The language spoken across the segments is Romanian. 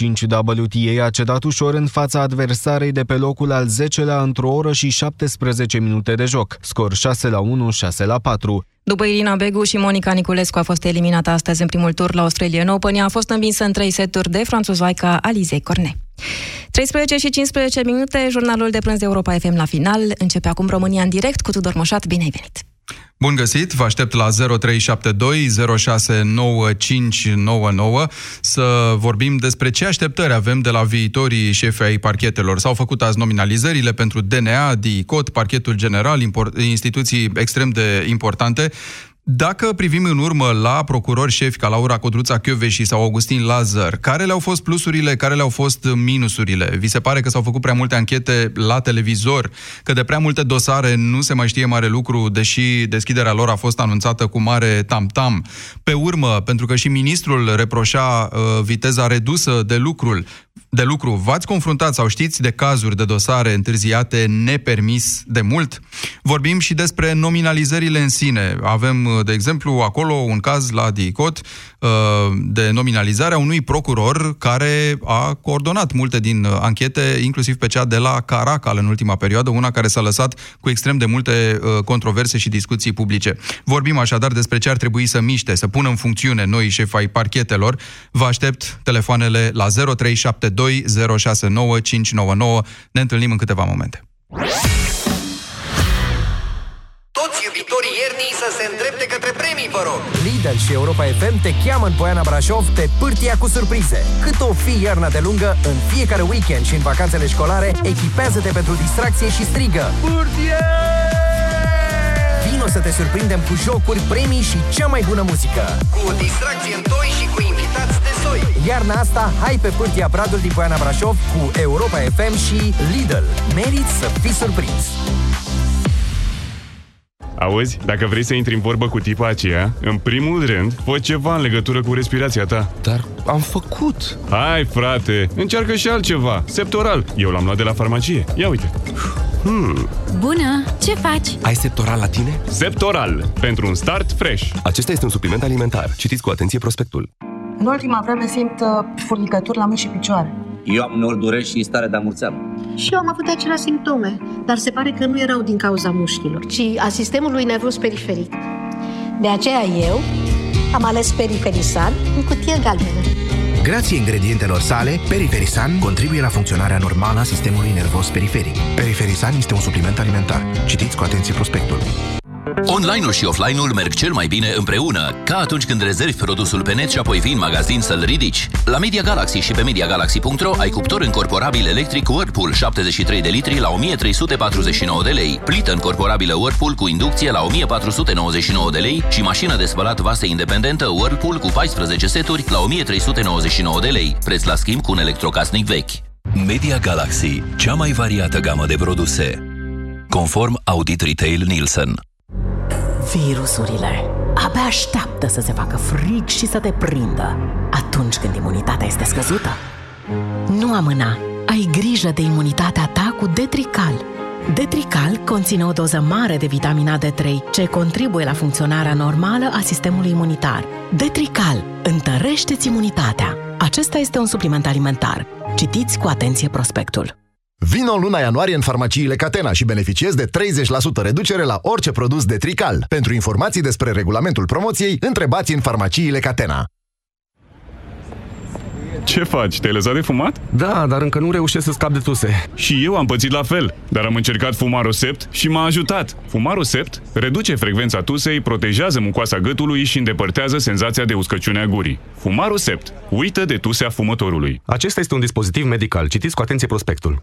5 WTA a cedat ușor în fața adversarei de pe locul al 10-lea într-o oră și 17 minute de joc. Scor 6 la 1, 6 la 4. După Irina Begu și Monica Niculescu a fost eliminată astăzi în primul tur la Australian Open, ea a fost învinsă în trei seturi de franțuzoica Alizei Cornet. 13 și 15 minute, jurnalul de prânz de Europa FM la final. Începe acum România în direct cu Tudor Moșat. Bine ai venit! Bun găsit, vă aștept la 0372 069599 să vorbim despre ce așteptări avem de la viitorii șefi ai parchetelor. S-au făcut azi nominalizările pentru DNA, DICOT, Parchetul General, instituții extrem de importante. Dacă privim în urmă la procurori șefi ca Laura Codruța și sau Augustin Lazar, care le-au fost plusurile, care le-au fost minusurile? Vi se pare că s-au făcut prea multe anchete la televizor, că de prea multe dosare nu se mai știe mare lucru, deși deschiderea lor a fost anunțată cu mare tam-tam. Pe urmă, pentru că și ministrul reproșa uh, viteza redusă de lucrul, de lucru, v-ați confruntat sau știți de cazuri de dosare întârziate nepermis de mult? Vorbim și despre nominalizările în sine. Avem, de exemplu, acolo un caz la DICOT uh, de nominalizare a unui procuror care a coordonat multe din anchete, inclusiv pe cea de la Caracal în ultima perioadă, una care s-a lăsat cu extrem de multe uh, controverse și discuții publice. Vorbim așadar despre ce ar trebui să miște, să pună în funcțiune noi șefi ai parchetelor. Vă aștept telefoanele la 0372 599. Ne întâlnim în câteva momente. Toți iubitorii iernii să se îndrepte către premii, vă rog! Lidl și Europa FM te cheamă în Poiana Brașov pe pârtia cu surprize. Cât o fi iarna de lungă, în fiecare weekend și în vacanțele școlare, echipează-te pentru distracție și strigă. Pârtie! Vino să te surprindem cu jocuri, premii și cea mai bună muzică. Cu distracție în toi și cu invitați de soi. Iarna asta, hai pe pârtia Bradul din Poiana Brașov cu Europa FM și Lidl. Meriți să fii surprins! Auzi, dacă vrei să intri în vorbă cu tipa aceea, în primul rând, fă ceva în legătură cu respirația ta. Dar am făcut. Hai, frate, încearcă și altceva. Septoral. Eu l-am luat de la farmacie. Ia uite. Hmm. Bună! Ce faci? Ai Septoral la tine? Septoral. Pentru un start fresh. Acesta este un supliment alimentar. Citiți cu atenție prospectul. În ultima vreme simt uh, furnicături la mâini și picioare. Eu am uneori dureri și stare de amurțeală. Și eu am avut aceleași simptome, dar se pare că nu erau din cauza mușchilor, ci a sistemului nervos periferic. De aceea eu am ales Periferisan în cutie galbenă. Grație ingredientelor sale, Periferisan contribuie la funcționarea normală a sistemului nervos periferic. Periferisan este un supliment alimentar. Citiți cu atenție prospectul. Online-ul și offline-ul merg cel mai bine împreună, ca atunci când rezervi produsul pe net și apoi vii în magazin să-l ridici. La Media Galaxy și pe MediaGalaxy.ro ai cuptor încorporabil electric Whirlpool 73 de litri la 1349 de lei, plită încorporabilă Whirlpool cu inducție la 1499 de lei și mașină de spălat vase independentă Whirlpool cu 14 seturi la 1399 de lei, preț la schimb cu un electrocasnic vechi. Media Galaxy, cea mai variată gamă de produse. Conform Audit Retail Nielsen. Virusurile abia așteaptă să se facă frig și să te prindă atunci când imunitatea este scăzută. Nu amâna! Ai grijă de imunitatea ta cu Detrical. Detrical conține o doză mare de vitamina D3, ce contribuie la funcționarea normală a sistemului imunitar. Detrical întărește-ți imunitatea. Acesta este un supliment alimentar. Citiți cu atenție prospectul. Vino luna ianuarie în farmaciile Catena și beneficiezi de 30% reducere la orice produs de Trical. Pentru informații despre regulamentul promoției, întrebați în farmaciile Catena. Ce faci? Te-ai lăsat de fumat? Da, dar încă nu reușesc să scap de tuse. Și eu am pățit la fel, dar am încercat Fumarul Sept și m-a ajutat. Fumarul Sept reduce frecvența tusei, protejează mucoasa gâtului și îndepărtează senzația de uscăciune a gurii. Fumarul Sept. Uită de tusea fumătorului. Acesta este un dispozitiv medical. Citiți cu atenție prospectul.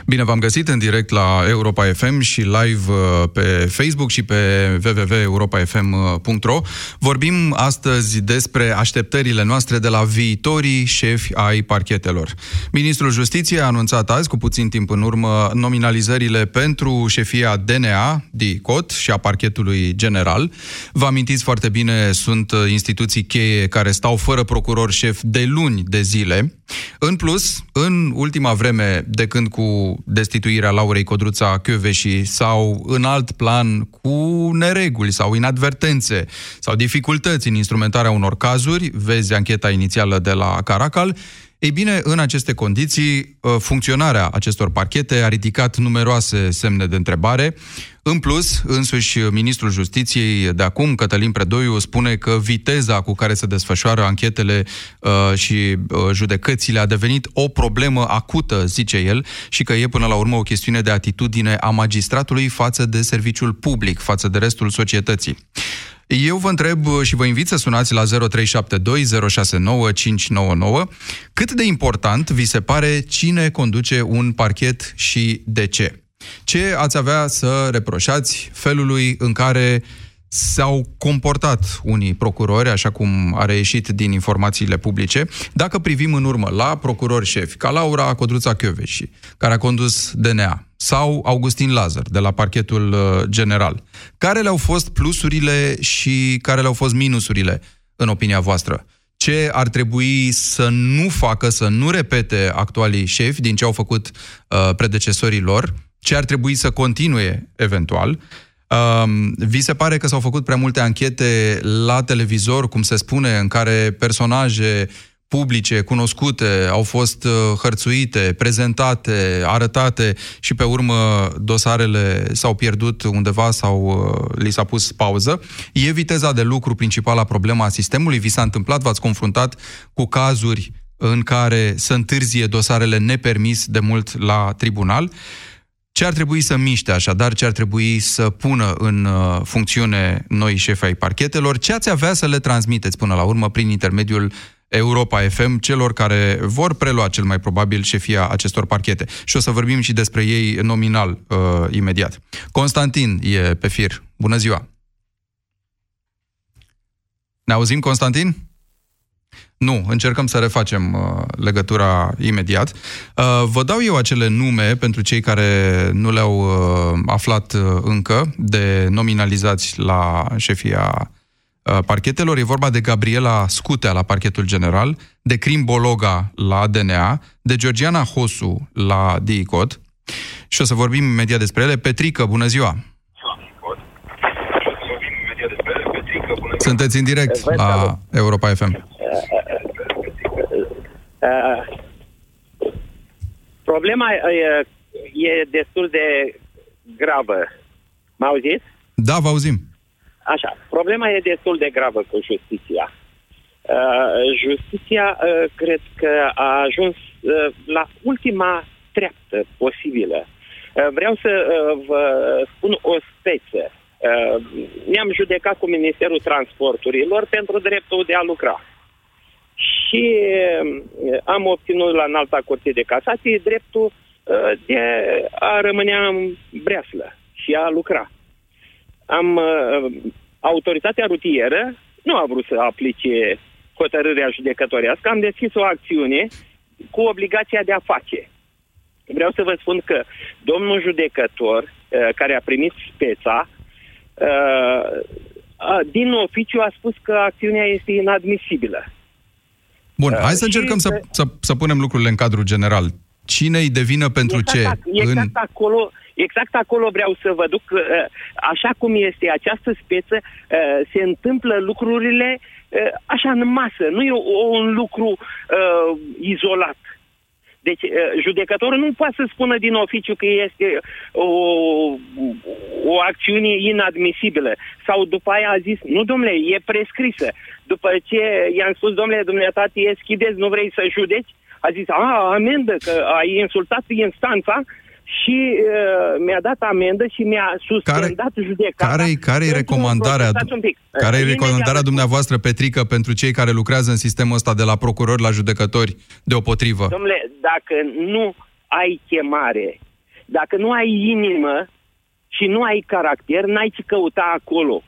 Bine v-am găsit în direct la Europa FM și live uh, pe Facebook și pe www.europafm.ro. Vorbim astăzi despre așteptările noastre de la viitorii șefi ai parchetelor. Ministrul Justiției a anunțat azi, cu puțin timp în urmă, nominalizările pentru șefia DNA, DICOT și a parchetului general. Vă amintiți foarte bine, sunt instituții cheie care stau fără procuror șef de luni de zile. În plus, în ultima vreme, de când cu destituirea Laurei Codruța și sau în alt plan cu nereguli sau inadvertențe sau dificultăți în instrumentarea unor cazuri, vezi ancheta inițială de la Caracal, ei bine, în aceste condiții, uh, funcționarea acestor parchete a ridicat numeroase semne de întrebare. În plus, însuși ministrul justiției de acum, Cătălin Predoiu, spune că viteza cu care se desfășoară anchetele uh, și uh, judecățile a devenit o problemă acută, zice el, și că e până la urmă o chestiune de atitudine a magistratului față de serviciul public, față de restul societății. Eu vă întreb și vă invit să sunați la 0372 069 599 cât de important vi se pare cine conduce un parchet și de ce. Ce ați avea să reproșați felului în care s-au comportat unii procurori, așa cum a reieșit din informațiile publice. Dacă privim în urmă la procurori șefi, ca Laura Codruța Chioveși, care a condus DNA, sau Augustin Lazar, de la parchetul uh, general, care le-au fost plusurile și care le-au fost minusurile, în opinia voastră? Ce ar trebui să nu facă, să nu repete actualii șefi din ce au făcut uh, predecesorii lor? Ce ar trebui să continue, eventual? Um, vi se pare că s-au făcut prea multe anchete la televizor, cum se spune, în care personaje publice, cunoscute, au fost uh, hărțuite, prezentate, arătate și pe urmă dosarele s-au pierdut undeva sau uh, li s-a pus pauză. E viteza de lucru principala problema a sistemului? Vi s-a întâmplat, v-ați confruntat cu cazuri în care să întârzie dosarele nepermis de mult la tribunal? Uh, ce ar trebui să miște așadar, ce ar trebui să pună în uh, funcțiune noi șefi ai parchetelor, ce ați avea să le transmiteți până la urmă prin intermediul Europa FM celor care vor prelua cel mai probabil șefia acestor parchete. Și o să vorbim și despre ei nominal uh, imediat. Constantin e pe fir. Bună ziua! Ne auzim, Constantin? Nu, încercăm să refacem uh, legătura imediat. Uh, vă dau eu acele nume pentru cei care nu le-au uh, aflat uh, încă de nominalizați la șefia uh, parchetelor. E vorba de Gabriela Scutea la parchetul general, de Crim Bologa la DNA, de Georgiana Hosu la DICOT și o să vorbim imediat despre ele. Petrică, bună ziua! Sunteți în direct la Europa FM. Uh, problema uh, e destul de gravă. Mă auziți? Da, vă auzim. Așa, problema e destul de gravă cu justiția. Uh, justiția uh, cred că a ajuns uh, la ultima treaptă posibilă. Uh, vreau să uh, vă spun o speță. Uh, ne-am judecat cu Ministerul Transporturilor pentru dreptul de a lucra și eh, am obținut la înalta curte de casație dreptul eh, de a rămâne în breaslă și a lucra. Am eh, autoritatea rutieră nu a vrut să aplice hotărârea judecătorească, am deschis o acțiune cu obligația de a face. Vreau să vă spun că domnul judecător, care a primit speța, din oficiu a spus că acțiunea este inadmisibilă. Bun, hai să încercăm să, să, să punem lucrurile în cadrul general. Cine îi devină pentru exact, ce? Exact, în... acolo, exact acolo vreau să vă duc. Uh, așa cum este această speță, uh, se întâmplă lucrurile uh, așa în masă. Nu e un lucru izolat. Deci, judecătorul nu poate să spună din oficiu că este o, o acțiune inadmisibilă. Sau după aia a zis, nu domnule, e prescrisă. După ce i-am spus, domnule, dumneata, e schideți, nu vrei să judeci? A zis, a, amendă, că ai insultat instanța și uh, mi-a dat amendă și mi-a suspendat care, judecata. Care, care e recomandarea, care e recomandarea dumneavoastră, Petrică, pentru cei care lucrează în sistemul ăsta de la procurori la judecători deopotrivă? Domnule, dacă nu ai chemare Dacă nu ai inimă și nu ai caracter, n-ai ce căuta acolo.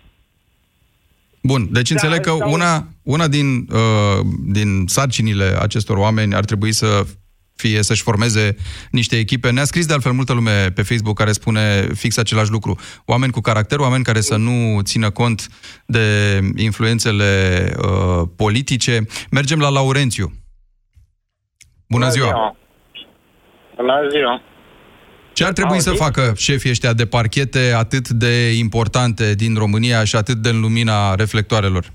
Bun, deci da, înțeleg că sau... una, una din, uh, din sarcinile acestor oameni ar trebui să fie să-și formeze niște echipe. Ne-a scris de altfel multă lume pe Facebook care spune fix același lucru. Oameni cu caracter, oameni care să nu țină cont de influențele uh, politice. Mergem la Laurențiu. Bună, Bună ziua! ziua. Bună ziua! Ce ar trebui să facă șefii ăștia de parchete atât de importante din România și atât de în lumina reflectoarelor?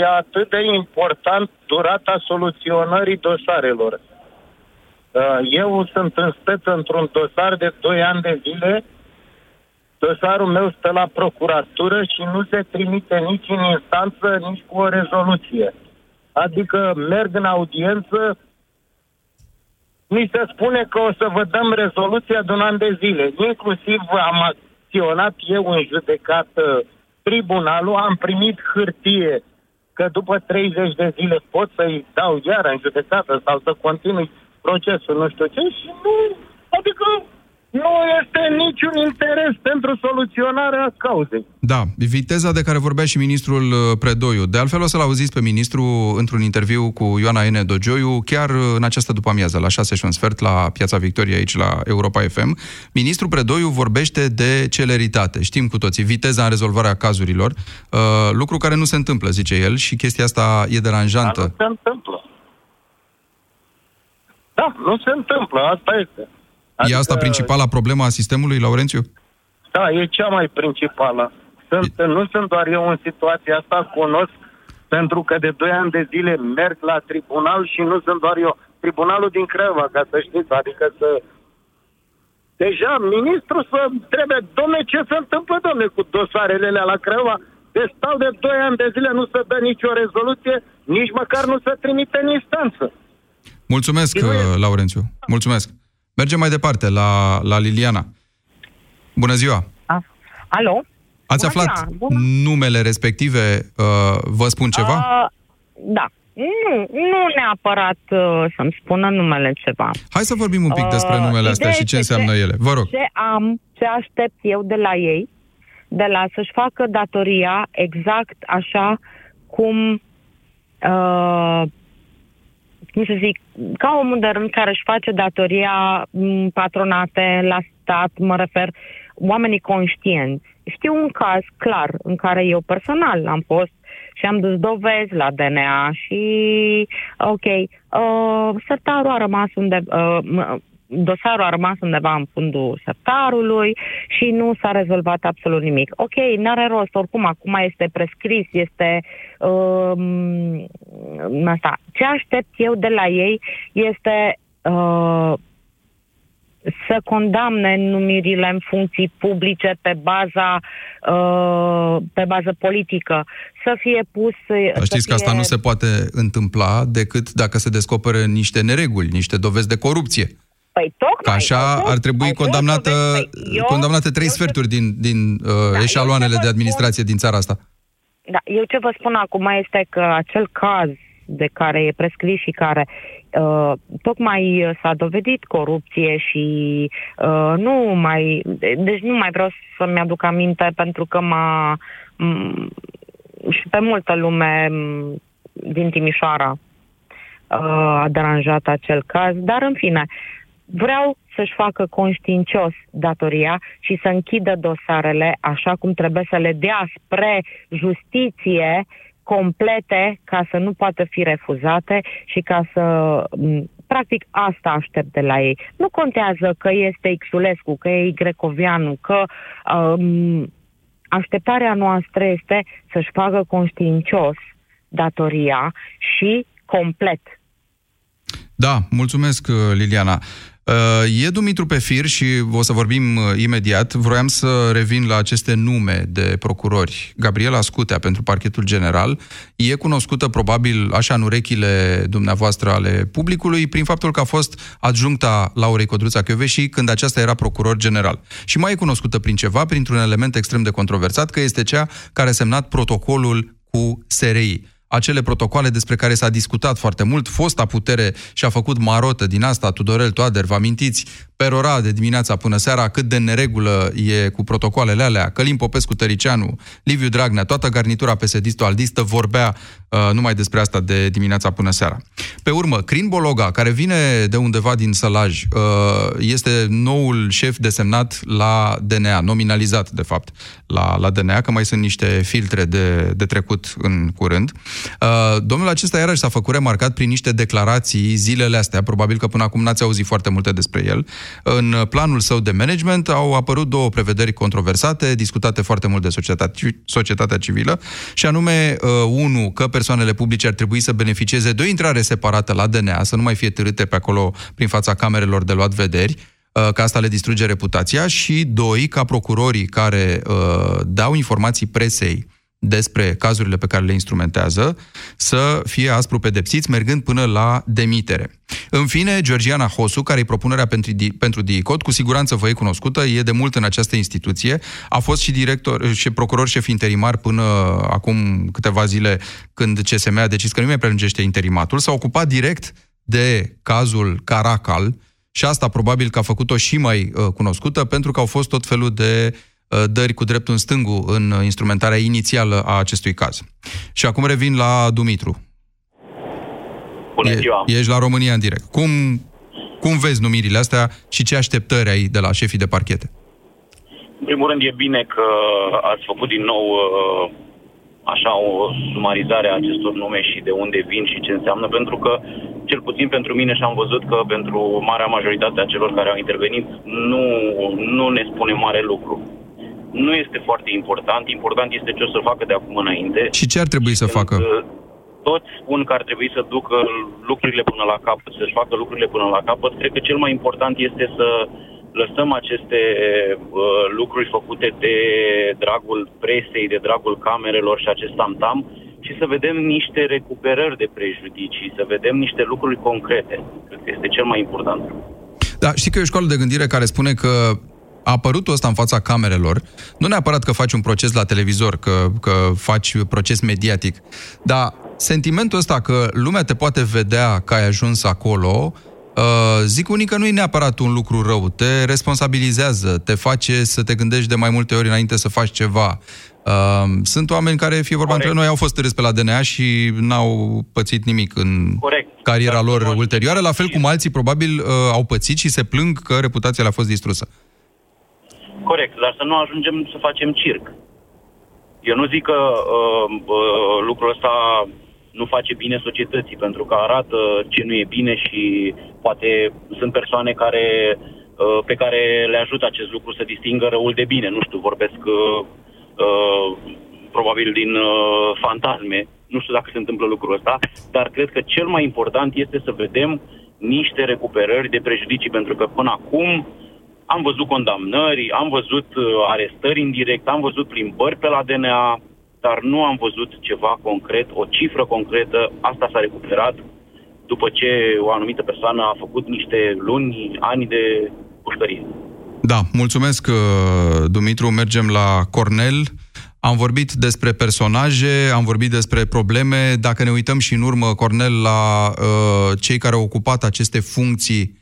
E atât de important durata soluționării dosarelor. Eu sunt în speță într-un dosar de 2 ani de zile. Dosarul meu stă la procuratură și nu se trimite nici în instanță, nici cu o rezoluție. Adică merg în audiență, mi se spune că o să vă dăm rezoluția de un an de zile. Inclusiv am acționat eu în judecată tribunalul, am primit hârtie că după 30 de zile pot să-i dau iar în judecată sau să continui procesul, nu știu ce, și nu, adică nu este niciun interes pentru soluționarea cauzei. Da, viteza de care vorbea și ministrul uh, Predoiu. De altfel o să-l auziți pe ministru într-un interviu cu Ioana Ene Dogioiu, chiar uh, în această după-amiază, la 6 și un sfert, la Piața Victoriei, aici la Europa FM. Ministrul Predoiu vorbește de celeritate. Știm cu toții, viteza în rezolvarea cazurilor, uh, lucru care nu se întâmplă, zice el, și chestia asta e deranjantă. Dar nu se întâmplă. Da, nu se întâmplă, asta este. Adică... E asta principala problema a sistemului, Laurențiu? Da, e cea mai principală. Sunt, e... Nu sunt doar eu în situația asta, cunosc, pentru că de 2 ani de zile merg la tribunal și nu sunt doar eu. Tribunalul din Creva, ca să știți, adică să... Deja ministrul să trebuie, domne, ce se întâmplă, domne, cu dosarele alea la Creva? Deci stau de 2 ani de zile, nu se dă nicio rezoluție, nici măcar nu se trimite în instanță. Mulțumesc, Laurențiu. Mulțumesc. Mergem mai departe, la, la Liliana. Bună ziua! A, alo? Ați Bună aflat ziua. numele respective? Uh, vă spun ceva? Uh, da. Nu, nu neapărat uh, să-mi spună numele ceva. Hai să vorbim un pic despre uh, numele astea și ce înseamnă ce, ele. Vă rog. Ce am, ce aștept eu de la ei, de la să-și facă datoria exact așa cum uh, cum să zic, ca omul de rând care își face datoria patronate la stat, mă refer, oamenii conștienți. Știu un caz clar în care eu personal am fost și am dus dovezi la DNA și, ok, uh, sertarul a rămas unde, uh, dosarul a rămas undeva în fundul sertarului și nu s-a rezolvat absolut nimic. Ok, n-are rost, oricum acum este prescris, este uh, asta. Ce aștept eu de la ei este uh, să condamne numirile în funcții publice pe baza uh, pe bază politică, să fie pus... Dar știți că fie... asta nu se poate întâmpla decât dacă se descoperă niște nereguli, niște dovezi de corupție. Păi tocmai... Că așa ar trebui condamnată, păi, eu, condamnate trei eu sferturi ce... din, din uh, da, eșaloanele de administrație spun... din țara asta. Da, eu ce vă spun acum este că acel caz de care e prescris și care uh, tocmai s-a dovedit corupție și uh, nu mai... Deci nu mai vreau să-mi aduc aminte pentru că m-a... M- și pe multă lume din Timișoara uh, a deranjat acel caz, dar în fine, vreau să-și facă conștiincios datoria și să închidă dosarele așa cum trebuie să le dea spre justiție complete ca să nu poată fi refuzate și ca să practic asta aștept de la ei. Nu contează că este Xulescu, că e Grecovianu, că um, așteptarea noastră este să-și facă conștiincios datoria și complet. Da, mulțumesc, Liliana. Uh, e Dumitru pe fir și o să vorbim uh, imediat. Vroiam să revin la aceste nume de procurori. Gabriela Scutea pentru parchetul general e cunoscută probabil așa în urechile dumneavoastră ale publicului prin faptul că a fost adjuncta Laurei Codruța și când aceasta era procuror general. Și mai e cunoscută prin ceva, printr-un element extrem de controversat, că este cea care a semnat protocolul cu SRI acele protocoale despre care s-a discutat foarte mult, fosta putere și-a făcut marotă din asta, Tudorel Toader, vă amintiți, perora de dimineața până seara cât de neregulă e cu protocoalele alea. Călim Popescu Tăricianu, Liviu Dragnea, toată garnitura PSD-aldistă vorbea uh, numai despre asta de dimineața până seara. Pe urmă, Crin Bologa, care vine de undeva din Sălaj, uh, este noul șef desemnat la DNA, nominalizat, de fapt, la, la DNA, că mai sunt niște filtre de, de trecut în curând. Uh, domnul acesta iarăși s-a făcut remarcat prin niște declarații zilele astea, probabil că până acum n-ați auzit foarte multe despre el. În planul său de management au apărut două prevederi controversate, discutate foarte mult de societatea, societatea civilă, și anume, uh, unu, că persoanele publice ar trebui să beneficieze de o intrare separată la DNA, să nu mai fie târâte pe acolo prin fața camerelor de luat vederi, uh, că asta le distruge reputația și, doi, ca procurorii care uh, dau informații presei despre cazurile pe care le instrumentează, să fie aspru pedepsiți, mergând până la demitere. În fine, Georgiana Hosu, care e propunerea pentru, pentru DICOT, cu siguranță vă e cunoscută, e de mult în această instituție, a fost și director și procuror șef interimar până acum câteva zile, când CSM a decis că nu mai prelungește interimatul, s-a ocupat direct de cazul Caracal și asta probabil că a făcut-o și mai uh, cunoscută, pentru că au fost tot felul de uh, Uh, dări cu dreptul în stângul în instrumentarea inițială a acestui caz. Și acum revin la Dumitru. Bună ziua! E, ești la România în direct. Cum, cum vezi numirile astea și ce așteptări ai de la șefii de parchete? În primul rând e bine că ați făcut din nou uh, așa o sumarizare a acestor nume și de unde vin și ce înseamnă, pentru că cel puțin pentru mine și am văzut că pentru marea majoritate a celor care au intervenit nu, nu ne spune mare lucru nu este foarte important. Important este ce o să facă de acum înainte. Și ce ar trebui să facă? Toți spun că ar trebui să ducă lucrurile până la capăt, să-și facă lucrurile până la capăt. Cred că cel mai important este să lăsăm aceste uh, lucruri făcute de dragul presei, de dragul camerelor și acest tamtam și să vedem niște recuperări de prejudicii, să vedem niște lucruri concrete. Cred că este cel mai important. Da, știi că e o școală de gândire care spune că a apărut ăsta în fața camerelor, nu neapărat că faci un proces la televizor, că, că faci proces mediatic, dar sentimentul ăsta că lumea te poate vedea că ai ajuns acolo, uh, zic unii că nu e neapărat un lucru rău, te responsabilizează, te face să te gândești de mai multe ori înainte să faci ceva. Uh, sunt oameni care, fie vorba între noi, au fost râs pe la DNA și n-au pățit nimic în Corect. cariera Dar lor ulterioară, la fel cum alții probabil uh, au pățit și se plâng că reputația le-a fost distrusă. Corect, dar să nu ajungem să facem circ. Eu nu zic că uh, uh, lucrul ăsta nu face bine societății, pentru că arată ce nu e bine și poate sunt persoane care, uh, pe care le ajută acest lucru să distingă răul de bine. Nu știu, vorbesc uh, uh, probabil din uh, fantasme, nu știu dacă se întâmplă lucrul ăsta, dar cred că cel mai important este să vedem niște recuperări de prejudicii, pentru că până acum am văzut condamnări, am văzut uh, arestări indirect, am văzut plimbări pe la DNA, dar nu am văzut ceva concret, o cifră concretă. Asta s-a recuperat după ce o anumită persoană a făcut niște luni, ani de pușcărie. Da, mulțumesc, uh, Dumitru. Mergem la Cornel. Am vorbit despre personaje, am vorbit despre probleme. Dacă ne uităm și în urmă, Cornel, la uh, cei care au ocupat aceste funcții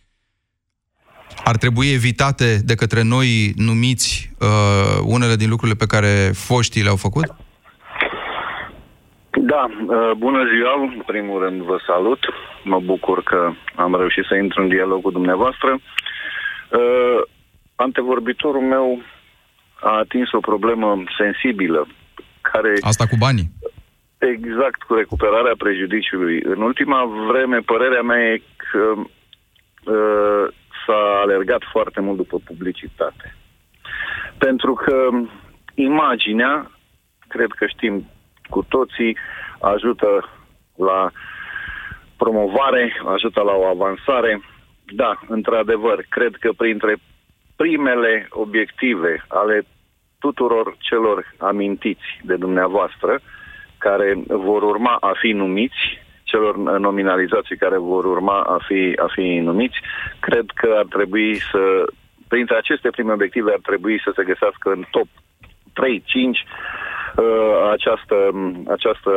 ar trebui evitate de către noi numiți uh, unele din lucrurile pe care foștii le-au făcut? Da, uh, bună ziua, în primul rând vă salut. Mă bucur că am reușit să intru în dialog cu dumneavoastră. Uh, antevorbitorul meu a atins o problemă sensibilă care... Asta cu banii? Exact, cu recuperarea prejudiciului. În ultima vreme, părerea mea e că uh, s-a alergat foarte mult după publicitate. Pentru că imaginea, cred că știm cu toții, ajută la promovare, ajută la o avansare. Da, într-adevăr, cred că printre primele obiective ale tuturor celor amintiți de dumneavoastră, care vor urma a fi numiți, celor nominalizații care vor urma a fi, a fi numiți, cred că ar trebui să, printre aceste prime obiective, ar trebui să se găsească în top 3-5 uh, uh, această, această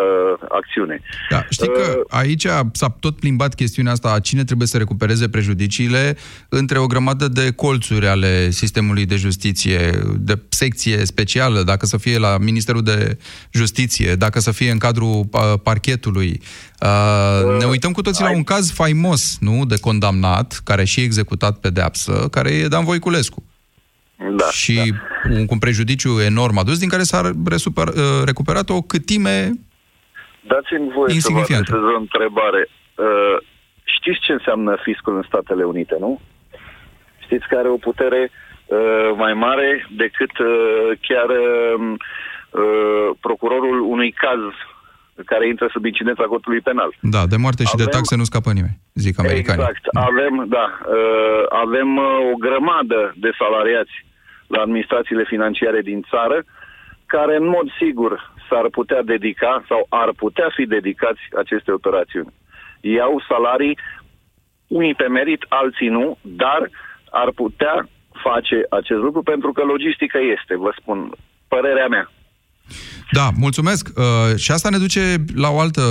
acțiune. Da, știi că aici s-a tot plimbat chestiunea asta a cine trebuie să recupereze prejudiciile între o grămadă de colțuri ale sistemului de justiție, de secție specială, dacă să fie la Ministerul de Justiție, dacă să fie în cadrul uh, parchetului. Uh, ne uităm cu toții la un caz faimos, nu, de condamnat, care și executat pedeapsă, care e Dan Voiculescu. Da, și da. Un, cu un prejudiciu enorm adus, din care s-a resuper, uh, recuperat o câtime Dați-mi voie să vă adresez o întrebare. Uh, știți ce înseamnă fiscul în Statele Unite, nu? Știți că are o putere uh, mai mare decât uh, chiar uh, uh, procurorul unui caz care intră sub incidența codului penal. Da, de moarte și avem, de taxe nu scapă nimeni, zic americanii. Exact. Avem, da, uh, avem uh, o grămadă de salariați la administrațiile financiare din țară care în mod sigur s-ar putea dedica sau ar putea fi dedicați aceste operațiuni. Iau salarii, unii pe merit, alții nu, dar ar putea face acest lucru pentru că logistica este, vă spun, părerea mea. Da, mulțumesc. Uh, și asta ne duce la o altă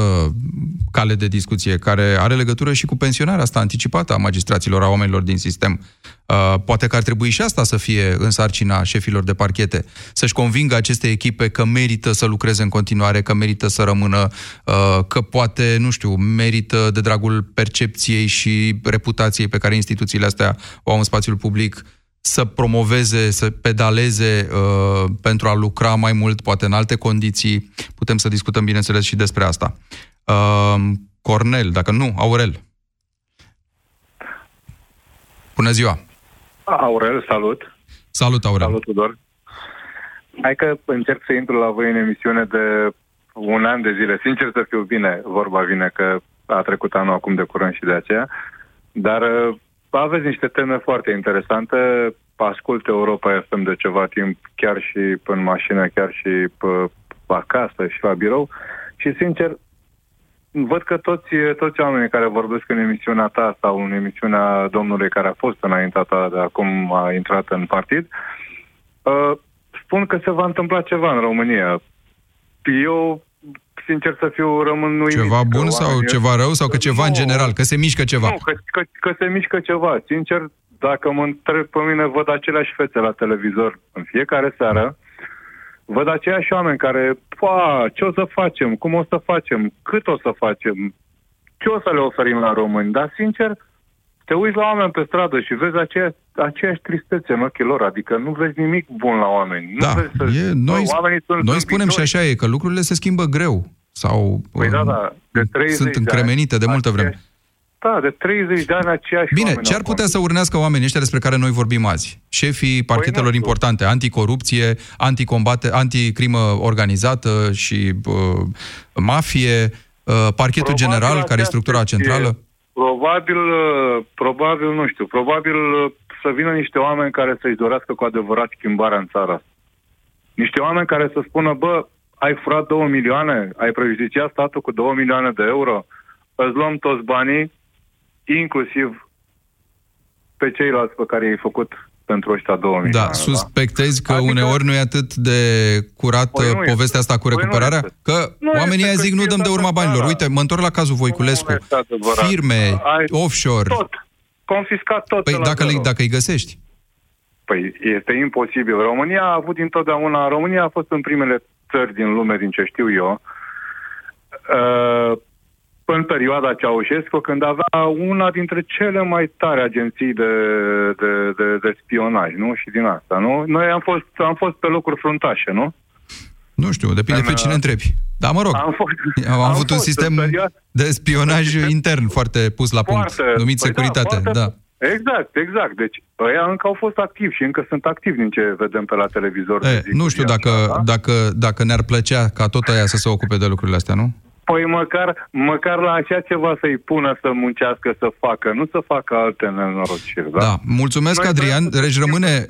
cale de discuție, care are legătură și cu pensionarea asta anticipată a magistraților, a oamenilor din sistem. Uh, poate că ar trebui și asta să fie în sarcina șefilor de parchete, să-și convingă aceste echipe că merită să lucreze în continuare, că merită să rămână, uh, că poate, nu știu, merită de dragul percepției și reputației pe care instituțiile astea o au în spațiul public, să promoveze, să pedaleze uh, pentru a lucra mai mult, poate în alte condiții. Putem să discutăm, bineînțeles, și despre asta. Uh, Cornel, dacă nu, Aurel. Bună ziua! Aurel, salut! Salut, Aurel! Salut, Tudor! Hai că încerc să intru la voi în emisiune de un an de zile. Sincer să fiu bine, vorba vine că a trecut anul acum de curând și de aceea, dar uh, aveți niște teme foarte interesante. Ascult Europa FM de ceva timp, chiar și în mașină, chiar și pe, acasă și la birou. Și, sincer, văd că toți, toți oamenii care vorbesc în emisiunea ta sau în emisiunea domnului care a fost înaintea ta de acum a intrat în partid, uh, spun că se va întâmpla ceva în România. Eu sincer să fiu, rămân uimit. Ceva bun sau ceva rău sau că ceva nu, în general, că se mișcă ceva? Nu, că, că, că se mișcă ceva. Sincer, dacă mă întreb pe mine, văd aceleași fețe la televizor în fiecare seară, văd aceiași oameni care, pa, ce o să facem, cum o să facem, cât o să facem, ce o să le oferim la români, dar sincer, te uiți la oameni pe stradă și vezi aceea, aceeași tristețe în ochii lor, adică nu vezi nimic bun la oameni. Da, nu vezi să... e, noi, sunt noi spunem și așa e, că lucrurile se schimbă greu. Sau păi da, da, de 30 sunt încremenite de, de multă vreme. Da, de 30 de ani aceeași Bine, ce ar putea să urnească oamenii ăștia despre care noi vorbim azi? Șefii păi parchetelor păi importante, anticorupție, anticombate, anticrimă organizată și uh, mafie, uh, parchetul Probabil general, care e structura centrală? Probabil, uh, probabil, nu știu, probabil uh, să vină niște oameni care să-și dorească cu adevărat schimbarea în țara Niște oameni care să spună, bă, ai furat 2 milioane, ai prejudiciat statul cu 2 milioane de euro, îți luăm toți banii, inclusiv pe ceilalți pe care i-ai făcut pentru ăștia 2 milioane. Da, suspectezi că adică... uneori nu e atât de curată păi povestea asta cu recuperarea? Păi că nu oamenii aia zic nu dăm de urma banilor. Uite, mă întorc la cazul Voiculescu. Firme, ai offshore. Tot. Confiscat tot. Păi dacă, le, dacă îi găsești. Păi este imposibil. România a avut întotdeauna, România a fost în primele țări din lume, din ce știu eu, uh, în perioada Ceaușescu, când avea una dintre cele mai tare agenții de, de, de, de spionaj, nu? Și din asta, nu? Noi am fost, am fost pe locuri fruntașe, nu? Nu știu, depinde în, pe cine întrebi. Da, mă rog, am, fost, am, am avut un sistem de spionaj intern foarte pus la punct, foarte, numit păi da, securitate, da. da. Exact, exact. Deci ăia încă au fost activi și încă sunt activi din ce vedem pe la televizor. E, nu știu dacă, da? dacă, dacă ne-ar plăcea ca tot aia să se ocupe de lucrurile astea, nu? Păi măcar, măcar la așa ceva să-i pună să muncească, să facă, nu să facă alte nenorociri. Da, da. mulțumesc, Noi Adrian. Deci rămâne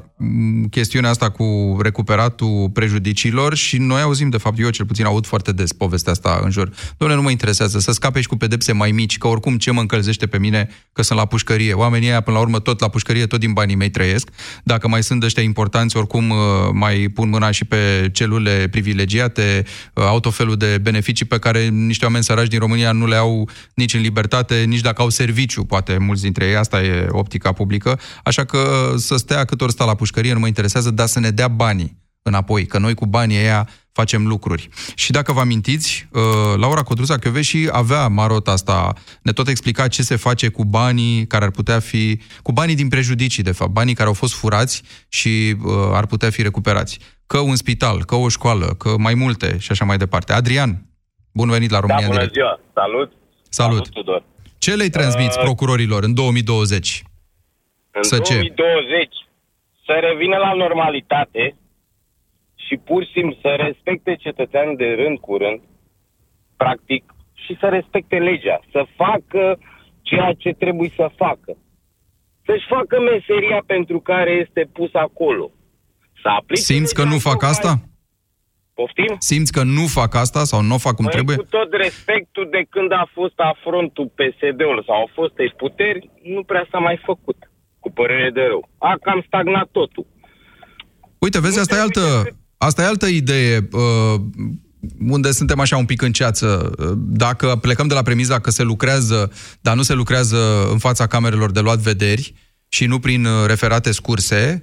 chestiunea asta cu recuperatul prejudiciilor și noi auzim, de fapt, eu cel puțin aud foarte des povestea asta în jur. Doamne, nu mă interesează să scape și cu pedepse mai mici, că oricum ce mă încălzește pe mine că sunt la pușcărie. Oamenii aia, până la urmă, tot la pușcărie, tot din banii mei trăiesc. Dacă mai sunt ăștia importanți, oricum uh, mai pun mâna și pe celule privilegiate, uh, au tot felul de beneficii pe care niște oameni săraci din România nu le au nici în libertate, nici dacă au serviciu, poate mulți dintre ei, asta e optica publică, așa că să stea cât ori sta la pușcărie, nu mă interesează, dar să ne dea banii înapoi, că noi cu banii ăia facem lucruri. Și dacă vă amintiți, uh, Laura Codruța și avea marota asta, ne tot explica ce se face cu banii care ar putea fi, cu banii din prejudicii, de fapt, banii care au fost furați și uh, ar putea fi recuperați. Că un spital, că o școală, că mai multe și așa mai departe. Adrian, Bun venit la România da, bună ziua! Salut! Salut! Salut Tudor. Ce le transmiți uh, procurorilor în 2020? În să 2020 ce? să revină la normalitate și pur și simplu să respecte cetățeanul de rând cu rând, practic, și să respecte legea, să facă ceea ce trebuie să facă. Să-și facă meseria pentru care este pus acolo. Să aplice Simți că nu fac asta? Poftim? Simți că nu fac asta sau nu o fac cum Mai trebuie? Cu tot respectul de când a fost afrontul PSD-ului sau au fost ei puteri, nu prea s-a mai făcut, cu părere de rău. A cam stagnat totul. Uite, vezi, asta e altă, asta e altă idee. Uh, unde suntem așa un pic în ceață. Dacă plecăm de la premiza că se lucrează, dar nu se lucrează în fața camerelor de luat vederi și nu prin uh, referate scurse,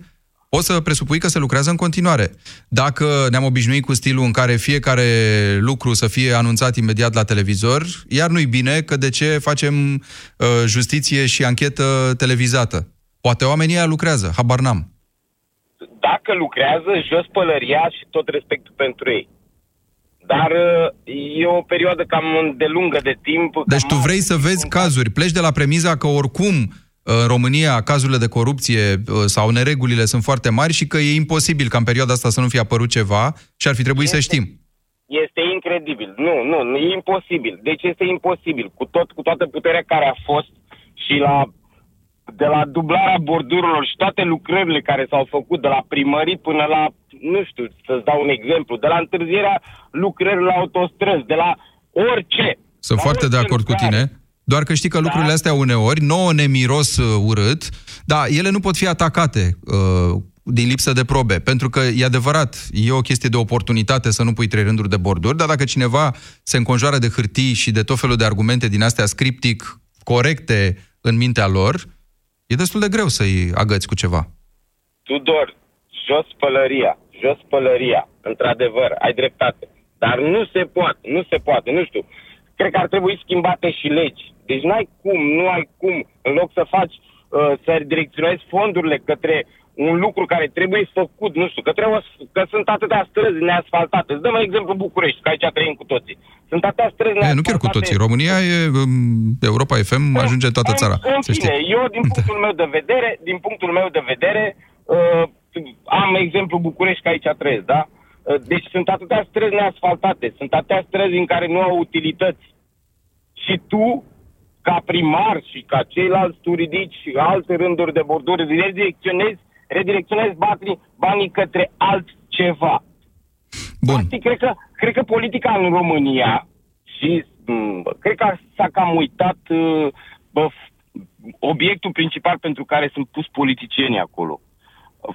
o să presupui că se lucrează în continuare. Dacă ne-am obișnuit cu stilul în care fiecare lucru să fie anunțat imediat la televizor, iar nu-i bine că de ce facem uh, justiție și anchetă televizată. Poate oamenii aia lucrează, habar n-am. Dacă lucrează, jos pălăria și tot respectul pentru ei. Dar uh, e o perioadă cam de lungă de timp. Deci tu vrei să vezi cazuri, pleci de la premiza că oricum în România cazurile de corupție uh, sau neregulile sunt foarte mari și că e imposibil ca în perioada asta să nu fie apărut ceva și ar fi trebuit este, să știm. Este incredibil. Nu, nu, nu, e imposibil. Deci este imposibil. Cu, tot, cu toată puterea care a fost și la de la dublarea bordurilor și toate lucrările care s-au făcut de la primării până la, nu știu, să-ți dau un exemplu, de la întârzierea lucrărilor la autostrăzi, de la orice. Sunt foarte de acord cu tine. Doar că știi că lucrurile da. astea uneori nouă ne miros uh, urât, dar ele nu pot fi atacate uh, din lipsă de probe. Pentru că e adevărat, e o chestie de oportunitate să nu pui trei rânduri de borduri, dar dacă cineva se înconjoară de hârtii și de tot felul de argumente din astea scriptic corecte în mintea lor, e destul de greu să-i agăți cu ceva. Tudor, jos pălăria, jos pălăria, într-adevăr, ai dreptate. Dar nu se poate, nu se poate, nu știu. Cred că ar trebui schimbate și legi. Deci n-ai cum, nu ai cum, în loc să faci, uh, să direcționezi fondurile către un lucru care trebuie făcut, nu știu, că, trebuie, că sunt atâtea străzi neasfaltate. Îți dăm un exemplu București, că aici trăim cu toții. Sunt atâtea străzi neasfaltate. E, nu chiar cu toții. România e, um, Europa FM ajunge în toată țara. În fine, eu din punctul meu de vedere, din punctul meu de vedere, uh, am exemplu București, că aici trăiesc, da? Uh, deci sunt atâtea străzi neasfaltate, sunt atâtea străzi în care nu au utilități. Și tu, ca primar și ca ceilalți tu ridici alte rânduri de borduri, redirecționezi, redirecționezi banii, banii către altceva. Bun. Practic, cred că, cred că politica în România și m- mm, cred că s-a cam uitat uh, bă, obiectul principal pentru care sunt pus politicienii acolo.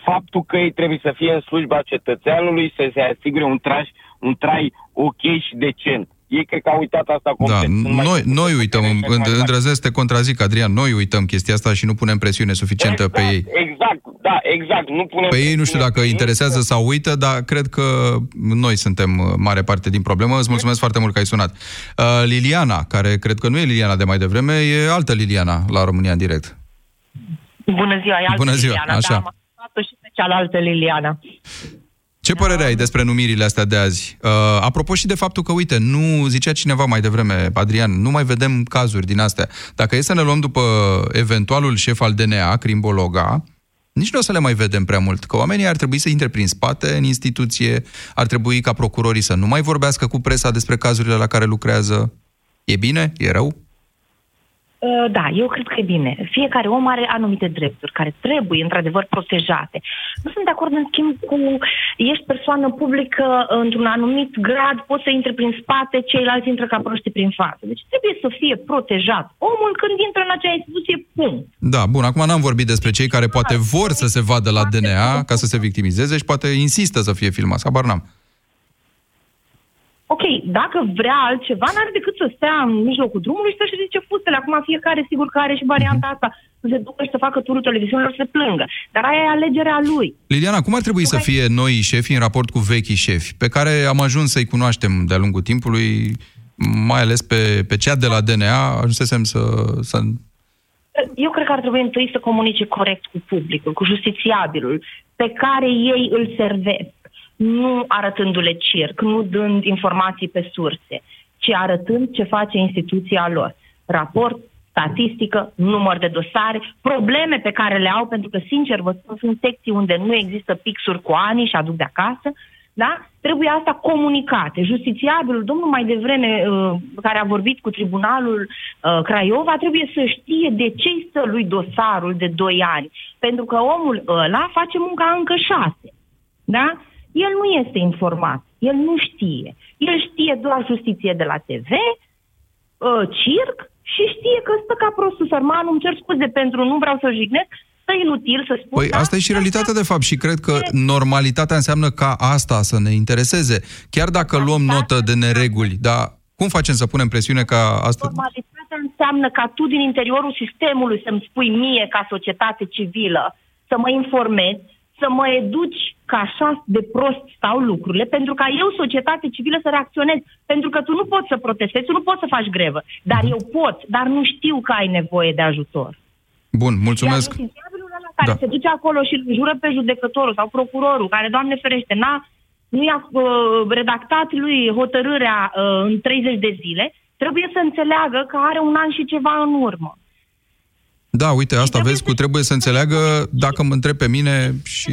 Faptul că ei trebuie să fie în slujba cetățeanului, să se asigure un, traș, un trai ok și decent ei cred că au uitat asta complet. Da, noi, noi uităm, îndrăzesc te contrazic, Adrian, noi uităm chestia asta și nu punem presiune suficientă exact, pe ei. Exact, da, exact. Nu punem pe ei nu știu dacă interesează sau uită, dar cred că noi suntem uh, mare parte din problemă. Îți mulțumesc foarte mult că ai sunat. Uh, Liliana, care cred că nu e Liliana de mai devreme, e altă Liliana la România în direct. Bună ziua, e altă Bună ziua, Liliana, așa. da, și pe cealaltă Liliana. Ce părere ai despre numirile astea de azi? Uh, apropo și de faptul că, uite, nu zicea cineva mai devreme, Adrian, nu mai vedem cazuri din astea. Dacă e să ne luăm după eventualul șef al DNA, Crimbologa, nici nu o să le mai vedem prea mult, că oamenii ar trebui să intre prin spate în instituție, ar trebui ca procurorii să nu mai vorbească cu presa despre cazurile la care lucrează. E bine? E rău? Uh, Da, eu cred că e bine. Fiecare om are anumite drepturi care trebuie, într-adevăr, protejate. Nu sunt de acord, în schimb, cu ești persoană publică într-un anumit grad, poți să intri prin spate, ceilalți intră ca proști prin față. Deci trebuie să fie protejat omul când intră în acea instituție, punct. Da, bun, acum n-am vorbit despre cei care poate vor să se vadă la DNA ca să se victimizeze și poate insistă să fie filmați. Habar n-am. Ok, dacă vrea altceva, n-are decât să stea în mijlocul drumului și să-și ridice fustele. Acum fiecare sigur că are și varianta asta, să se ducă și să facă turul televiziunilor să se plângă. Dar aia e alegerea lui. Liliana, cum ar trebui să fie noi șefi în raport cu vechii șefi, pe care am ajuns să-i cunoaștem de-a lungul timpului, mai ales pe, pe cea de la DNA, ajunsesem să, să... Eu cred că ar trebui întâi să comunice corect cu publicul, cu justițiabilul, pe care ei îl servesc, nu arătându-le circ, nu dând informații pe surse, ci arătând ce face instituția lor. Raport, statistică, număr de dosare, probleme pe care le au, pentru că, sincer, vă spun, sunt secții unde nu există pixuri cu ani și aduc de acasă, da? Trebuie asta comunicate. Justițiabilul, domnul mai devreme, uh, care a vorbit cu tribunalul uh, Craiova, trebuie să știe de ce stă lui dosarul de 2 ani. Pentru că omul ăla face munca încă 6. Da? El nu este informat. El nu știe. El știe doar justiție de la TV, uh, circ și știe că stă ca prostul sărman. Îmi cer scuze pentru, nu vreau să jignesc, stă inutil să spun. Păi da? asta e și realitatea de fapt și cred că normalitatea înseamnă ca asta să ne intereseze. Chiar dacă luăm notă de nereguli, dar cum facem să punem presiune ca asta? Normalitatea înseamnă ca tu din interiorul sistemului să-mi spui mie ca societate civilă să mă informezi, să mă educi că așa de prost stau lucrurile, pentru ca eu, societate civilă, să reacționez. Pentru că tu nu poți să protestezi, tu nu poți să faci grevă. Dar eu pot, dar nu știu că ai nevoie de ajutor. Bun, mulțumesc. Iar justițiabilul ăla care Da. se duce acolo și îl jură pe judecătorul sau procurorul, care, Doamne ferește, n-a, nu i-a uh, redactat lui hotărârea uh, în 30 de zile, trebuie să înțeleagă că are un an și ceva în urmă. Da, uite, asta vezi cu trebuie să înțeleagă dacă mă întreb pe mine și...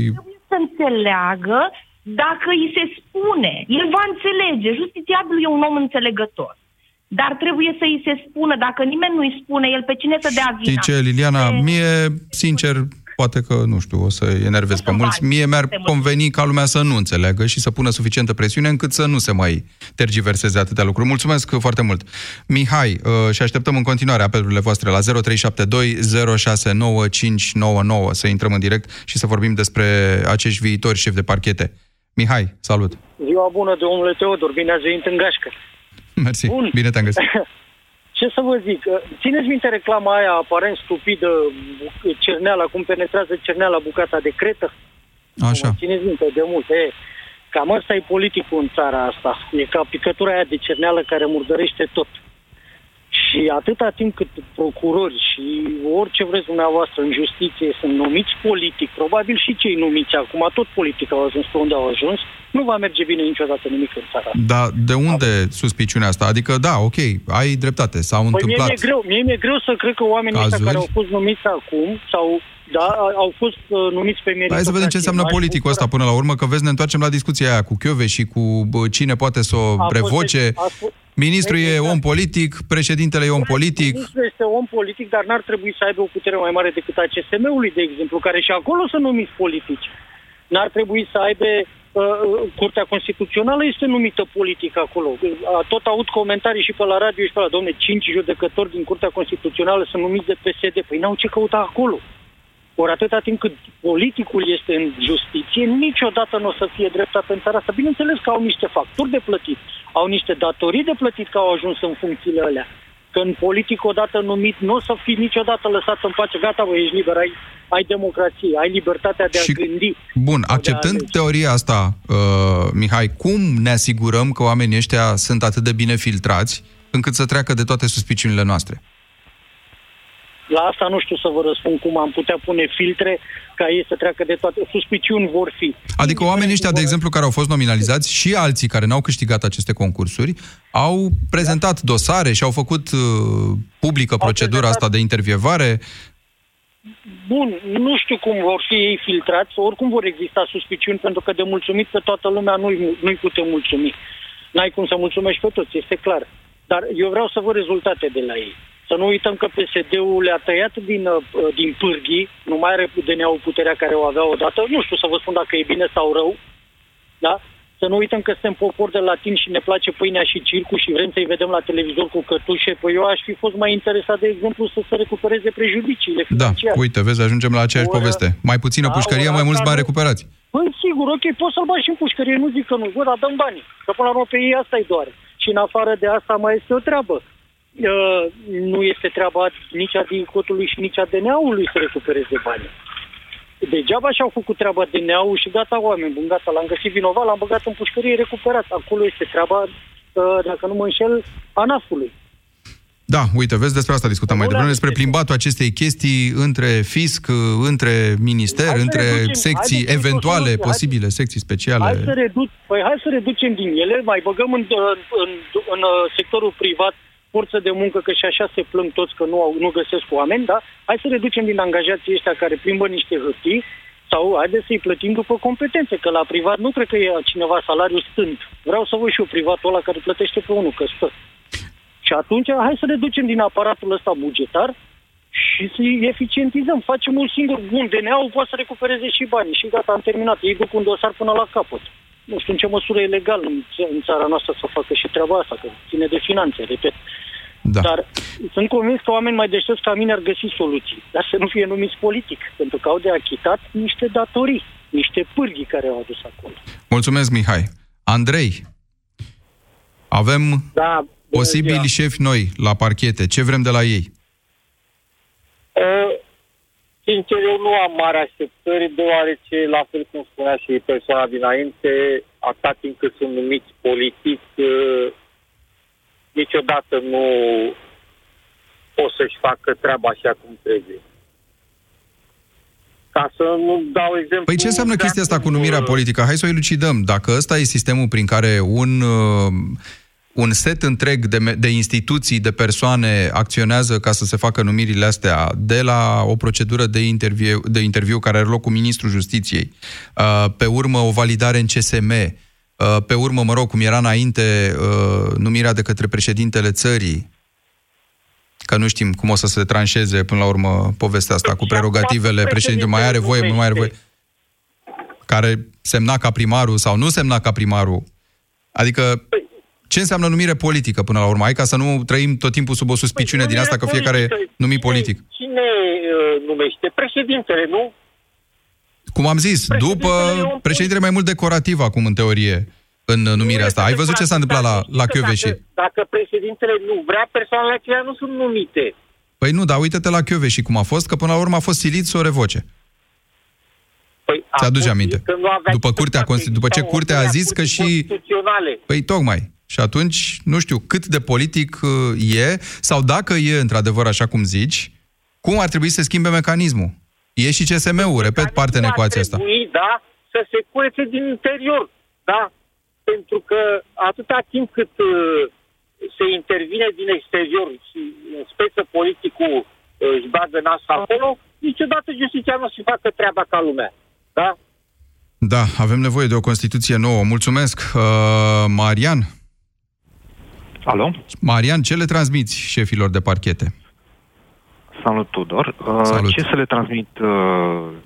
Să înțeleagă dacă îi se spune. El va înțelege. Justițiabilul e un om înțelegător. Dar trebuie să îi se spună. Dacă nimeni nu îi spune, el pe cine să dea vina? Știi ce, Liliana, mie, sincer, poate că, nu știu, o să enervez pe mulți, mie mi-ar conveni ca lumea să nu înțeleagă și să pună suficientă presiune încât să nu se mai tergiverseze atâtea lucruri. Mulțumesc foarte mult. Mihai, uh, și așteptăm în continuare apelurile voastre la 0372 069599 să intrăm în direct și să vorbim despre acești viitori șefi de parchete. Mihai, salut! Ziua bună, domnule Teodor, bine ați venit în gașcă. Mersi, bine te-am găsit. Ce să vă zic, țineți minte reclama aia aparent stupidă, cerneala, cum penetrează cerneala bucata de cretă? Așa. Țineți minte de mult, e. Cam asta e politicul în țara asta. E ca picătura aia de cerneală care murdărește tot. Și atâta timp cât procurori și orice vreți dumneavoastră în justiție sunt numiți politic, probabil și cei numiți acum, tot politic au ajuns pe unde au ajuns, nu va merge bine niciodată nimic în țara asta. Dar de unde suspiciunea asta? Adică, da, ok, ai dreptate, s-au Păi mie întâmplat... mi-e greu, mie mi-e greu să cred că oamenii ăștia Cazuri? care au fost numiți acum sau da, au fost uh, numiți pe meritocrație. Hai să vedem ce înseamnă M-aș politicul bucura. ăsta până la urmă, că vezi, ne întoarcem la discuția aia cu Chiove și cu bă, cine poate să o A fost- revoce. a fost- Ministrul e om politic, președintele e om politic. Ministrul este om politic, dar n-ar trebui să aibă o putere mai mare decât a CSM-ului, de exemplu, care și acolo sunt numiți politici. N-ar trebui să aibă uh, uh, Curtea Constituțională este numită politică acolo. Uh, Tot aud comentarii și pe la radio și pe la domne, cinci judecători din Curtea Constituțională sunt numiți de PSD. Păi n-au ce căuta acolo. Ori atâta timp cât politicul este în justiție, niciodată nu o să fie dreptate în țara asta. Bineînțeles că au niște facturi de plătit, au niște datorii de plătit că au ajuns în funcțiile alea. Că în politic odată numit nu o să fii niciodată lăsat în pace. Gata, bă, ești liber, ai, ai democrație, ai libertatea de a Și- gândi. Bun, acceptând teoria asta, uh, Mihai, cum ne asigurăm că oamenii ăștia sunt atât de bine filtrați încât să treacă de toate suspiciunile noastre? La asta nu știu să vă răspund cum am putea pune filtre ca ei să treacă de toate. Suspiciuni vor fi. Adică oamenii ăștia, de exemplu, care au fost nominalizați și alții care n-au câștigat aceste concursuri, au prezentat dosare și au făcut uh, publică procedura asta de intervievare. bun, nu știu cum vor fi ei filtrați, oricum vor exista suspiciuni, pentru că de mulțumit pe toată lumea nu-i, nu-i putem mulțumi. N-ai cum să mulțumești pe toți, este clar. Dar eu vreau să văd rezultate de la ei. Să nu uităm că PSD-ul le-a tăiat din, uh, din pârghii, nu mai are DNA-ul puterea care o avea odată. Nu știu să vă spun dacă e bine sau rău, da? Să nu uităm că suntem popor de latin și ne place pâinea și circul și vrem să-i vedem la televizor cu cătușe. Păi eu aș fi fost mai interesat, de exemplu, să se recupereze prejudiciile Da, uite, vezi, ajungem la aceeași Ora... poveste. Mai puțină da, pușcărie, mai mulți bani recuperați. Păi sigur, ok, poți să-l bagi și în pușcărie, nu zic că nu, bă, dar dăm banii. Că până la urmă pe ei asta-i doare. Și în afară de asta mai este o treabă. Uh, nu este treaba nici a DICOT-ului și nici a DNA-ului să recupereze banii. Degeaba și-au făcut treaba DNA-ul și gata, oameni bun, gata, l-am găsit vinovat, l-am băgat în pușcărie, recuperat. Acolo este treaba, uh, dacă nu mă înșel, ANAF-ului. Da, uite, vezi, despre asta discutam mai devreme, despre plimbatul acestei chestii între fisc, între minister, hai între reducem, secții eventuale, hai, posibile, secții speciale. Hai să, reduc, păi hai să reducem din ele, mai băgăm în, în, în, în uh, sectorul privat forță de muncă, că și așa se plâng toți că nu, au, nu găsesc oameni, da? Hai să reducem din angajații ăștia care plimbă niște hârtii sau haideți să-i plătim după competențe, că la privat nu cred că e cineva salariu stând. Vreau să văd și eu privatul ăla care plătește pe unul, că stă. Și atunci hai să reducem din aparatul ăsta bugetar și să-i eficientizăm. Facem un singur bun. DNA-ul poate să recupereze și banii și gata, am terminat. Ei duc un dosar până la capăt. Nu știu în ce măsură e legal în, în țara noastră să facă și treaba asta, că ține de finanțe, repet. Da. Dar sunt convins că oameni mai deștepți ca mine ar găsi soluții, dar să nu fie numiți politic, pentru că au de achitat niște datorii, niște pârghii care au adus acolo. Mulțumesc, Mihai. Andrei, avem da, posibili șefi noi la parchete. Ce vrem de la ei? Uh, sincer, eu nu am mare așteptări, deoarece, la fel cum spunea și persoana dinainte, atât timp cât sunt numiți politic, uh, niciodată nu o să-și facă treaba așa cum trebuie. Ca să nu dau exemplu... Păi ce înseamnă chestia asta cu numirea politică? Hai să o elucidăm. Dacă ăsta e sistemul prin care un, uh, un set întreg de, de instituții, de persoane acționează ca să se facă numirile astea, de la o procedură de interviu, de interviu care are loc cu Ministrul Justiției, uh, pe urmă o validare în CSM, Uh, pe urmă, mă rog, cum era înainte uh, numirea de către președintele țării, că nu știm cum o să se tranșeze până la urmă povestea asta cu prerogativele. Președintelui, mai are voie, nu mai are voie, care semna ca primarul sau nu semna ca primarul. Adică, ce înseamnă numire politică până la urmă? Hai ca să nu trăim tot timpul sub o suspiciune păi, din asta că fiecare numi politic. Cine uh, numește? Președintele, nu? Cum am zis, după președintele mai mult decorativ acum, în teorie, în numirea asta. Ai văzut ce s-a întâmplat la, la Chioveși? Dacă, dacă președintele nu vrea, persoanele acelea nu sunt numite. Păi nu, dar uite-te la Chioveși cum a fost, că până la urmă a fost silit să o revoce. Păi Ți-aduce aminte? După, curtea, după ce curtea a zis că și... Păi tocmai. Și atunci, nu știu cât de politic uh, e, sau dacă e într-adevăr așa cum zici, cum ar trebui să schimbe mecanismul? E și CSM-ul, repet, parte în ecuația asta. Trebui, da, să se curețe din interior, da? Pentru că atâta timp cât uh, se intervine din exterior și în speță politicul uh, își bagă nasul acolo, niciodată justiția nu se facă treaba ca lumea. Da? Da, avem nevoie de o Constituție nouă. Mulțumesc. Uh, Marian? Alo? Marian, ce le transmiți șefilor de parchete? Salut, Tudor. Uh, Salut. Ce să le transmit uh,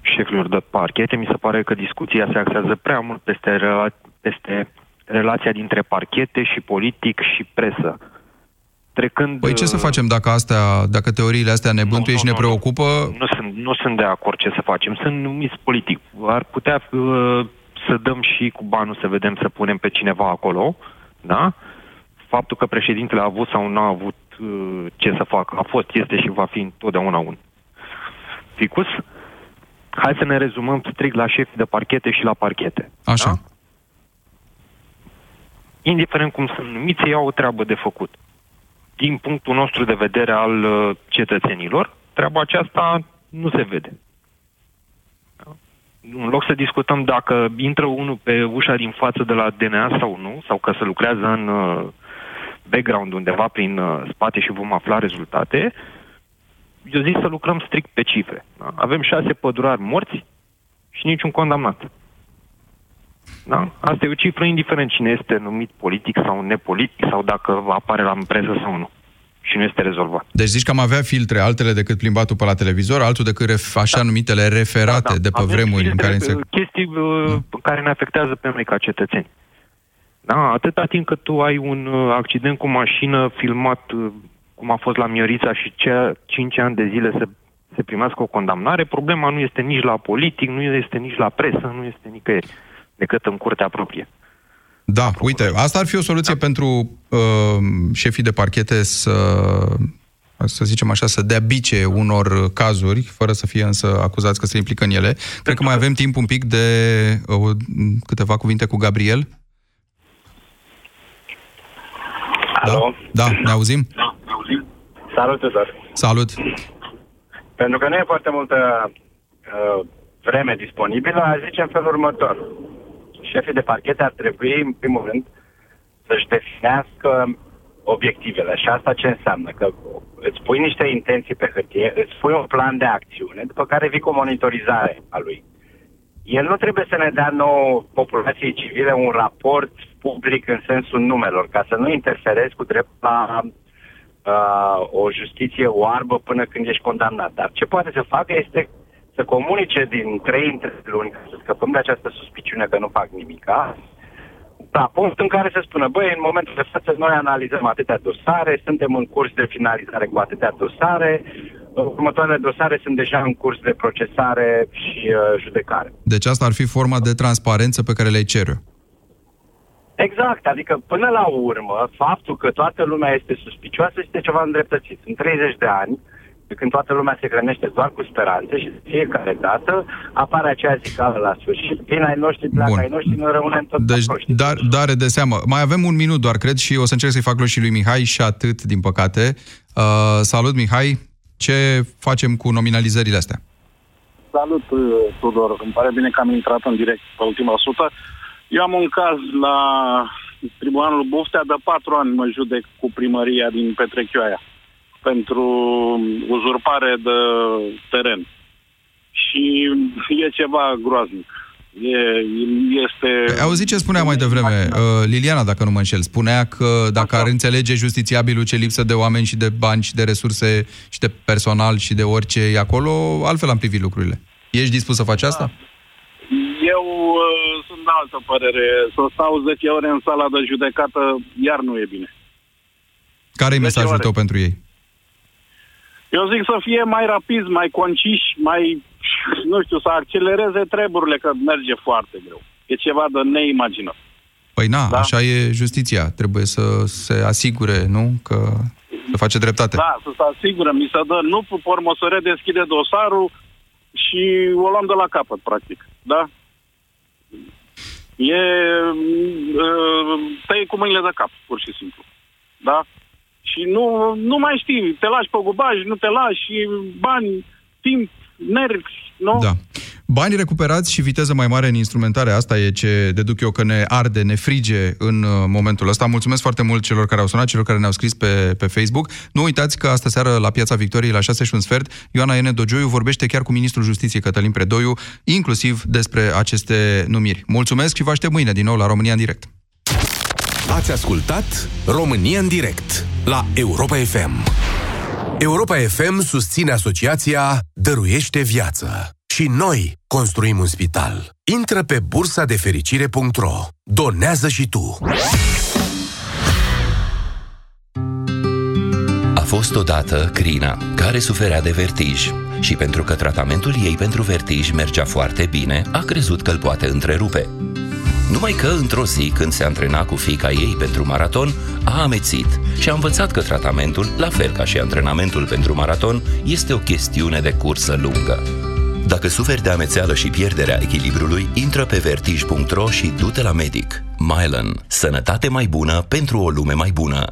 șefilor de parchete? Mi se pare că discuția se axează prea mult peste, rela- peste relația dintre parchete și politic și presă. Trecând, păi ce să uh, facem dacă, astea, dacă teoriile astea ne bântuie și ne preocupă? Nu, nu, sunt, nu sunt de acord ce să facem. Sunt numiți politic. Ar putea uh, să dăm și cu banul să vedem să punem pe cineva acolo, da? Faptul că președintele a avut sau nu a avut Uh, ce să facă. A fost, este și va fi întotdeauna un ficus. Hai să ne rezumăm strict la șefi de parchete și la parchete. Așa. Da? Indiferent cum sunt numiți, ei au o treabă de făcut. Din punctul nostru de vedere al uh, cetățenilor, treaba aceasta nu se vede. Da? În loc să discutăm dacă intră unul pe ușa din față de la DNA sau nu, sau că se lucrează în uh, background undeva prin uh, spate și vom afla rezultate, eu zic să lucrăm strict pe cifre. Da? Avem șase pădurari morți și niciun condamnat. Da? Asta e o cifră indiferent cine este numit politic sau nepolitic sau dacă apare la presă sau nu. Și nu este rezolvat. Deci zici că am avea filtre altele decât plimbatul pe la televizor, altul decât ref, așa da. numitele referate da, da. de pe Avem vremuri în care se... Chestii uh, da. care ne afectează pe noi ca cetățeni. Da, atâta timp cât tu ai un uh, accident cu mașină filmat uh, cum a fost la Miorița și cea 5 ani de zile să se primească o condamnare, problema nu este nici la politic, nu este nici la presă, nu este nicăieri, decât în curtea proprie. Da, uite, asta ar fi o soluție da. pentru uh, șefii de parchete să, să zicem așa, să dea bice unor cazuri, fără să fie însă acuzați că se implică în ele. Cred că mai avem timp un pic de uh, câteva cuvinte cu Gabriel. Alo? Da, da ne auzim? Da, ne auzim. Salut, Cezar. Salut. Pentru că nu e foarte multă uh, vreme disponibilă, aș zice în felul următor. Șefii de parchete ar trebui, în primul rând, să-și definească obiectivele. Și asta ce înseamnă? Că îți pui niște intenții pe hârtie, îți pui un plan de acțiune, după care vii cu o monitorizare a lui. El nu trebuie să ne dea nouă populației civile un raport public în sensul numelor, ca să nu interferezi cu dreptul la uh, o justiție oarbă până când ești condamnat. Dar ce poate să facă este să comunice din trei între luni, ca să scăpăm de această suspiciune că nu fac nimica, da, punct în care se spună, băi, în momentul de față noi analizăm atâtea dosare, suntem în curs de finalizare cu atâtea dosare, următoarele dosare sunt deja în curs de procesare și uh, judecare. Deci asta ar fi forma de transparență pe care le-ai cere. Exact, adică până la urmă, faptul că toată lumea este suspicioasă este ceva îndreptățit. În 30 de ani, când toată lumea se hrănește doar cu speranțe și de fiecare dată apare aceea zicală la sfârșit. Vin ai noștri, pleacă Bun. ai noștri, noi rămânem tot Deci, dar, dare de seamă. Mai avem un minut doar, cred, și o să încerc să-i fac loc și lui Mihai și atât, din păcate. Uh, salut, Mihai! Ce facem cu nominalizările astea? Salut, uh, Tudor. Îmi pare bine că am intrat în direct pe ultima sută. Eu am un caz la Tribunalul Buftea, de patru ani mă judec cu primăria din Petrechioaia pentru uzurpare de teren. Și e ceva groaznic. E, este... Păi, auzi ce spunea mai devreme uh, Liliana, dacă nu mă înșel. Spunea că dacă ar înțelege justițiabilul ce lipsă de oameni și de bani și de resurse și de personal și de orice e acolo, altfel am privit lucrurile. Ești dispus să faci asta? Da. Eu uh, sunt de altă părere. Să stau 10 ore în sala de judecată, iar nu e bine. Care e mesajul ore. tău pentru ei? Eu zic să fie mai rapid, mai conciși, mai, nu știu, să accelereze treburile, că merge foarte greu. E ceva de neimaginat. Păi na, da? așa e justiția. Trebuie să se asigure, nu? Că să face dreptate. Da, să se asigure. Mi se dă, nu, pe urmă să redeschide dosarul și o luăm de la capăt, practic. Da? E... Uh, tăi cu mâinile de cap, pur și simplu. Da? Și nu, nu mai știi, te lași pe gubaj, nu te lași, bani, timp, nervi, nu? Da. Bani recuperați și viteză mai mare în instrumentare, asta e ce deduc eu că ne arde, ne frige în uh, momentul ăsta. Mulțumesc foarte mult celor care au sunat, celor care ne-au scris pe, pe Facebook. Nu uitați că astă seară la Piața Victoriei la 6 și un sfert, Ioana Ene Dogioiu vorbește chiar cu Ministrul Justiției Cătălin Predoiu, inclusiv despre aceste numiri. Mulțumesc și vă aștept mâine din nou la România în direct. Ați ascultat România în direct la Europa FM. Europa FM susține asociația Dăruiește Viață. Și noi construim un spital. Intră pe bursa de fericire.ro. Donează și tu. A fost odată Crina, care suferea de vertij și pentru că tratamentul ei pentru vertij mergea foarte bine, a crezut că îl poate întrerupe. Numai că, într-o zi, când se antrena cu fica ei pentru maraton, a amețit și a învățat că tratamentul, la fel ca și antrenamentul pentru maraton, este o chestiune de cursă lungă. Dacă suferi de amețeală și pierderea echilibrului, intră pe vertij.ro și du-te la medic. Mylan. Sănătate mai bună pentru o lume mai bună.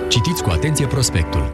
Citiți cu atenție prospectul.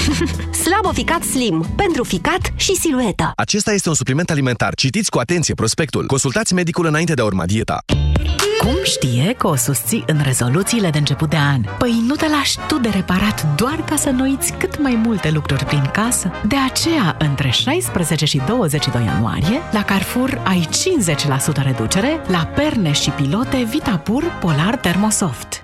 Slaboficat Slim. Pentru ficat și silueta. Acesta este un supliment alimentar. Citiți cu atenție prospectul. Consultați medicul înainte de a urma dieta. Cum știe că o susții în rezoluțiile de început de an? Păi nu te lași tu de reparat doar ca să noiți cât mai multe lucruri prin casă? De aceea, între 16 și 22 ianuarie, la Carrefour ai 50% reducere la perne și pilote Vitapur Polar Thermosoft.